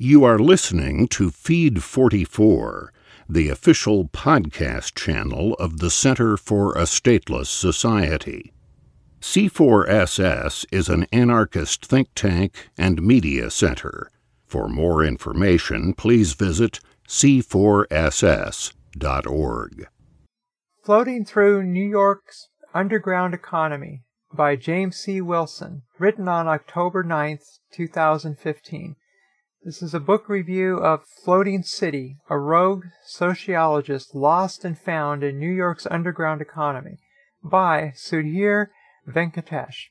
You are listening to Feed 44, the official podcast channel of the Center for a Stateless Society. C4SS is an anarchist think tank and media center. For more information, please visit c4ss.org. Floating Through New York's Underground Economy by James C. Wilson, written on October 9, 2015. This is a book review of Floating City, a rogue sociologist lost and found in New York's underground economy, by Sudhir Venkatesh.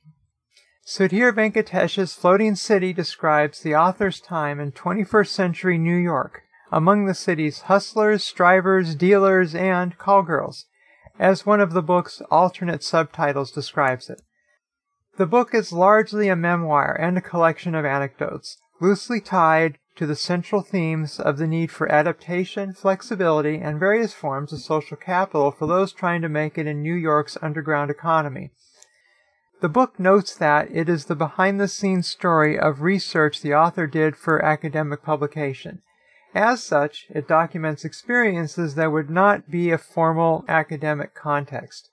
Sudhir Venkatesh's Floating City describes the author's time in 21st century New York, among the city's hustlers, strivers, dealers, and callgirls, as one of the book's alternate subtitles describes it. The book is largely a memoir and a collection of anecdotes, loosely tied to the central themes of the need for adaptation, flexibility, and various forms of social capital for those trying to make it in New York's underground economy. The book notes that it is the behind the scenes story of research the author did for academic publication. As such, it documents experiences that would not be a formal academic context.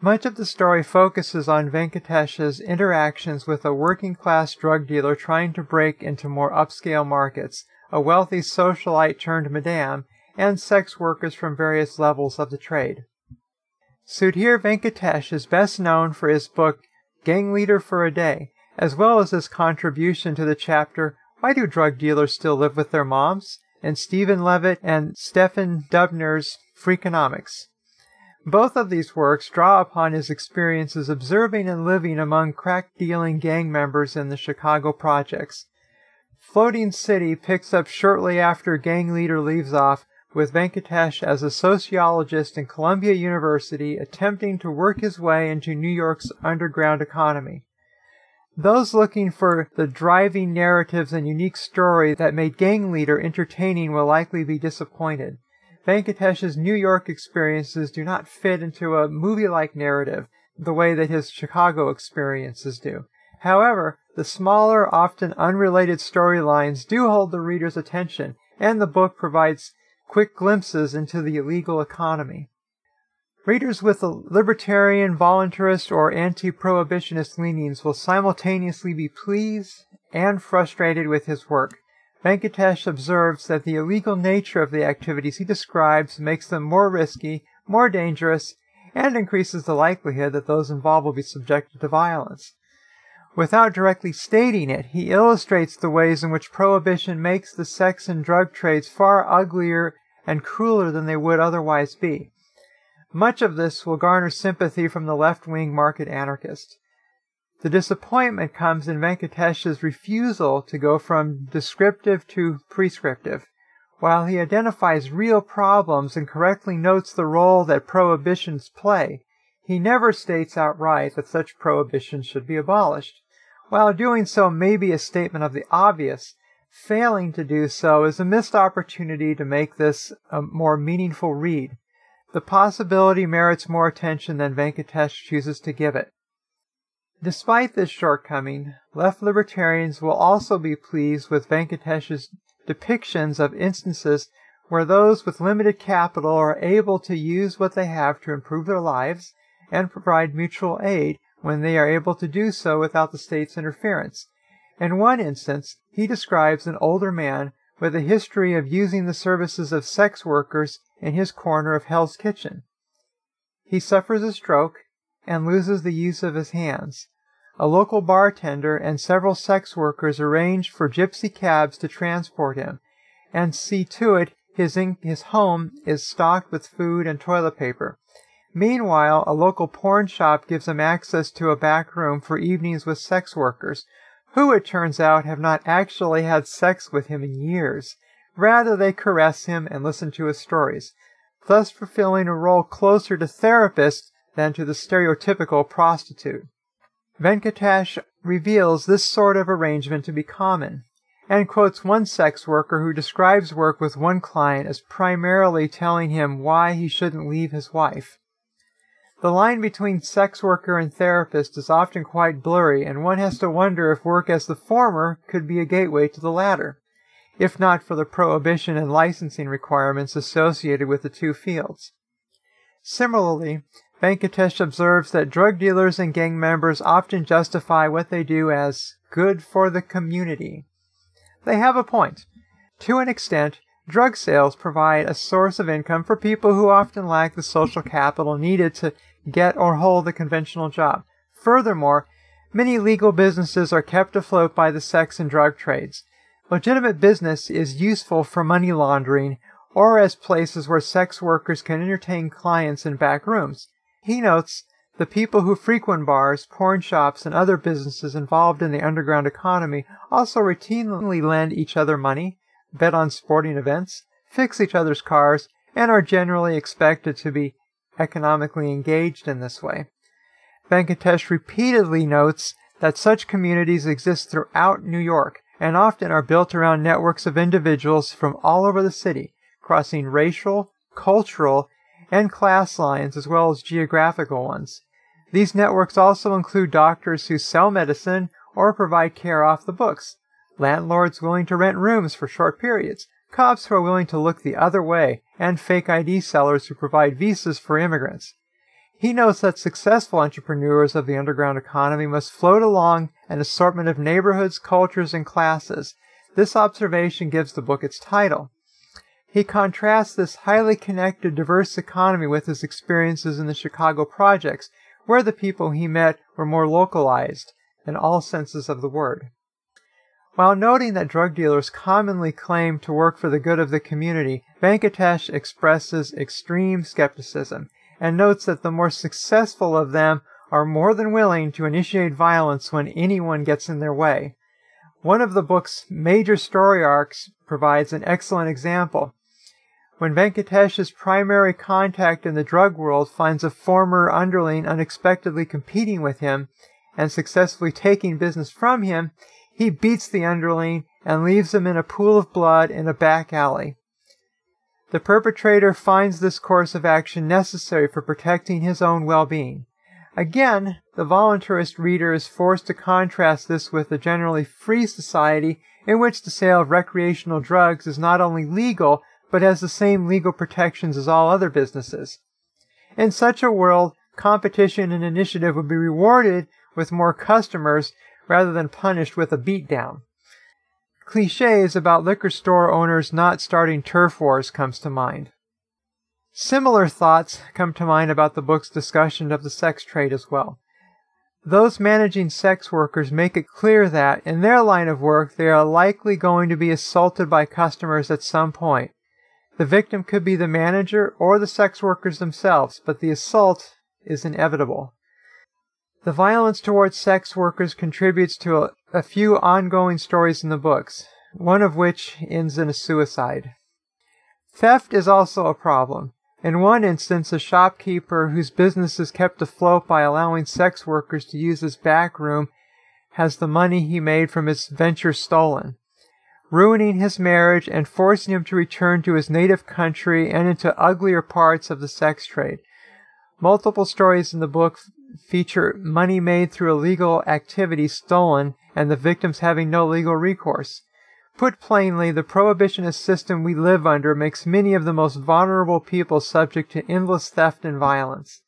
Much of the story focuses on Venkatesh's interactions with a working class drug dealer trying to break into more upscale markets, a wealthy socialite turned madame, and sex workers from various levels of the trade. Sudhir Venkatesh is best known for his book Gang Leader for a Day, as well as his contribution to the chapter Why Do Drug Dealers Still Live with Their Moms? and Steven Levitt and Stephen Dubner's Freakonomics. Both of these works draw upon his experiences observing and living among crack dealing gang members in the Chicago projects. Floating City picks up shortly after Gang Leader leaves off, with Venkatesh as a sociologist in Columbia University attempting to work his way into New York's underground economy. Those looking for the driving narratives and unique story that made Gang Leader entertaining will likely be disappointed. Venkatesh's New York experiences do not fit into a movie-like narrative the way that his Chicago experiences do. However, the smaller, often unrelated storylines do hold the reader's attention, and the book provides quick glimpses into the illegal economy. Readers with libertarian, voluntarist, or anti-prohibitionist leanings will simultaneously be pleased and frustrated with his work. Venkatesh observes that the illegal nature of the activities he describes makes them more risky, more dangerous, and increases the likelihood that those involved will be subjected to violence. Without directly stating it, he illustrates the ways in which prohibition makes the sex and drug trades far uglier and crueler than they would otherwise be. Much of this will garner sympathy from the left-wing market anarchist. The disappointment comes in Venkatesh's refusal to go from descriptive to prescriptive. While he identifies real problems and correctly notes the role that prohibitions play, he never states outright that such prohibitions should be abolished. While doing so may be a statement of the obvious, failing to do so is a missed opportunity to make this a more meaningful read. The possibility merits more attention than Venkatesh chooses to give it. Despite this shortcoming, left libertarians will also be pleased with Venkatesh's depictions of instances where those with limited capital are able to use what they have to improve their lives and provide mutual aid when they are able to do so without the state's interference. In one instance, he describes an older man with a history of using the services of sex workers in his corner of Hell's Kitchen. He suffers a stroke and loses the use of his hands. A local bartender and several sex workers arrange for gypsy cabs to transport him and see to it his, in- his home is stocked with food and toilet paper. Meanwhile, a local porn shop gives him access to a back room for evenings with sex workers, who it turns out have not actually had sex with him in years. Rather, they caress him and listen to his stories, thus fulfilling a role closer to therapist than to the stereotypical prostitute. Venkatesh reveals this sort of arrangement to be common, and quotes one sex worker who describes work with one client as primarily telling him why he shouldn't leave his wife. The line between sex worker and therapist is often quite blurry, and one has to wonder if work as the former could be a gateway to the latter. if not for the prohibition and licensing requirements associated with the two fields. Similarly, Venkatesh observes that drug dealers and gang members often justify what they do as good for the community. They have a point. To an extent, drug sales provide a source of income for people who often lack the social capital needed to get or hold a conventional job. Furthermore, many legal businesses are kept afloat by the sex and drug trades. Legitimate business is useful for money laundering or as places where sex workers can entertain clients in back rooms. He notes the people who frequent bars, porn shops, and other businesses involved in the underground economy also routinely lend each other money, bet on sporting events, fix each other's cars, and are generally expected to be economically engaged in this way. Venkatesh repeatedly notes that such communities exist throughout New York and often are built around networks of individuals from all over the city, crossing racial, cultural, and class lines as well as geographical ones. These networks also include doctors who sell medicine or provide care off the books, landlords willing to rent rooms for short periods, cops who are willing to look the other way, and fake ID sellers who provide visas for immigrants. He notes that successful entrepreneurs of the underground economy must float along an assortment of neighborhoods, cultures, and classes. This observation gives the book its title. He contrasts this highly connected, diverse economy with his experiences in the Chicago projects, where the people he met were more localized in all senses of the word. While noting that drug dealers commonly claim to work for the good of the community, Venkatesh expresses extreme skepticism and notes that the more successful of them are more than willing to initiate violence when anyone gets in their way. One of the book's major story arcs provides an excellent example. When Venkatesh's primary contact in the drug world finds a former underling unexpectedly competing with him and successfully taking business from him, he beats the underling and leaves him in a pool of blood in a back alley. The perpetrator finds this course of action necessary for protecting his own well-being. Again, the voluntarist reader is forced to contrast this with a generally free society in which the sale of recreational drugs is not only legal, but has the same legal protections as all other businesses. In such a world, competition and initiative would be rewarded with more customers rather than punished with a beatdown. Cliches about liquor store owners not starting turf wars comes to mind. Similar thoughts come to mind about the book's discussion of the sex trade as well. Those managing sex workers make it clear that, in their line of work, they are likely going to be assaulted by customers at some point, the victim could be the manager or the sex workers themselves, but the assault is inevitable. The violence towards sex workers contributes to a, a, few ongoing stories in the books, one of which ends in a suicide. Theft is also a problem. In one instance, a shopkeeper whose business is kept afloat by allowing sex workers to use his back room has the money he made from his venture stolen ruining his marriage and forcing him to return to his native country and into uglier parts of the sex trade. Multiple stories in the book feature money made through illegal activity stolen and the victims having no legal recourse. Put plainly, the prohibitionist system we live under makes many of the most vulnerable people subject to endless theft and violence.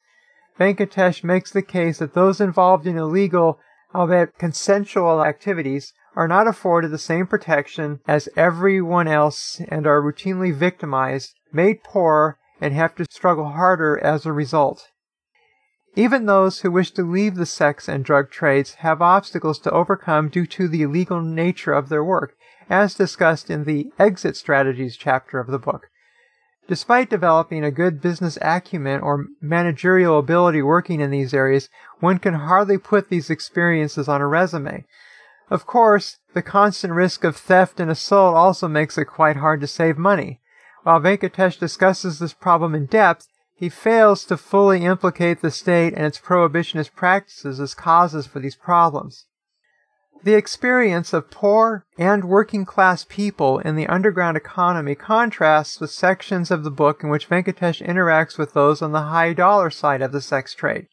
Venkatesh makes the case that those involved in illegal, albeit consensual activities, are not afforded the same protection as everyone else and are routinely victimized, made poor, and have to struggle harder as a result. Even those who wish to leave the sex and drug trades have obstacles to overcome due to the illegal nature of their work, as discussed in the Exit Strategies chapter of the book. Despite developing a good business acumen or managerial ability working in these areas, one can hardly put these experiences on a resume. Of course, the constant risk of theft and assault also makes it quite hard to save money. While Venkatesh discusses this problem in depth, he fails to fully implicate the state and its prohibitionist practices as causes for these problems. The experience of poor and working class people in the underground economy contrasts with sections of the book in which Venkatesh interacts with those on the high dollar side of the sex trade.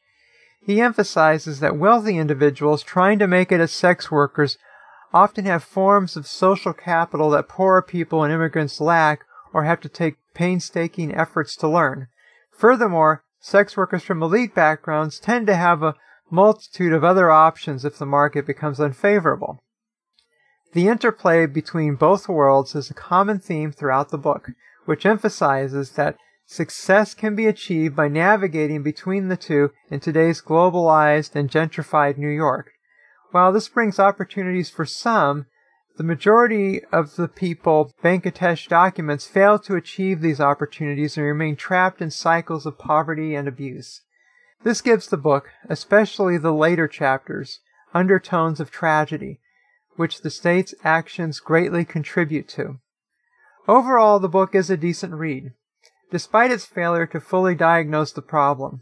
He emphasizes that wealthy individuals trying to make it as sex workers often have forms of social capital that poorer people and immigrants lack or have to take painstaking efforts to learn. Furthermore, sex workers from elite backgrounds tend to have a multitude of other options if the market becomes unfavorable. The interplay between both worlds is a common theme throughout the book, which emphasizes that success can be achieved by navigating between the two in today's globalized and gentrified New York. While this brings opportunities for some, the majority of the people Venkatesh documents fail to achieve these opportunities and remain trapped in cycles of poverty and abuse. This gives the book, especially the later chapters, undertones of tragedy, which the state's actions greatly contribute to. Overall, the book is a decent read, despite its failure to fully diagnose the problem.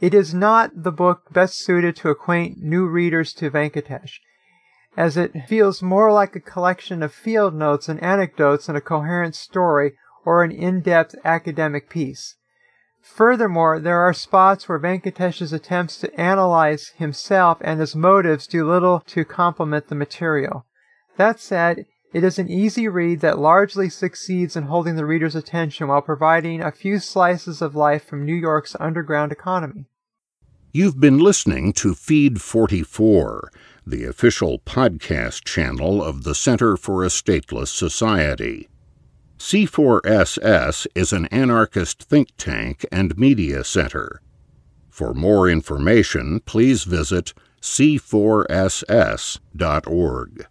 It is not the book best suited to acquaint new readers to Venkatesh, as it feels more like a collection of field notes and anecdotes than a coherent story or an in-depth academic piece. Furthermore, there are spots where Venkatesh's attempts to analyze himself and his motives do little to complement the material. That said, it is an easy read that largely succeeds in holding the reader's attention while providing a few slices of life from New York's underground economy. You've been listening to Feed 44, the official podcast channel of the Center for a Stateless Society. C4SS is an anarchist think tank and media center. For more information, please visit c4ss.org.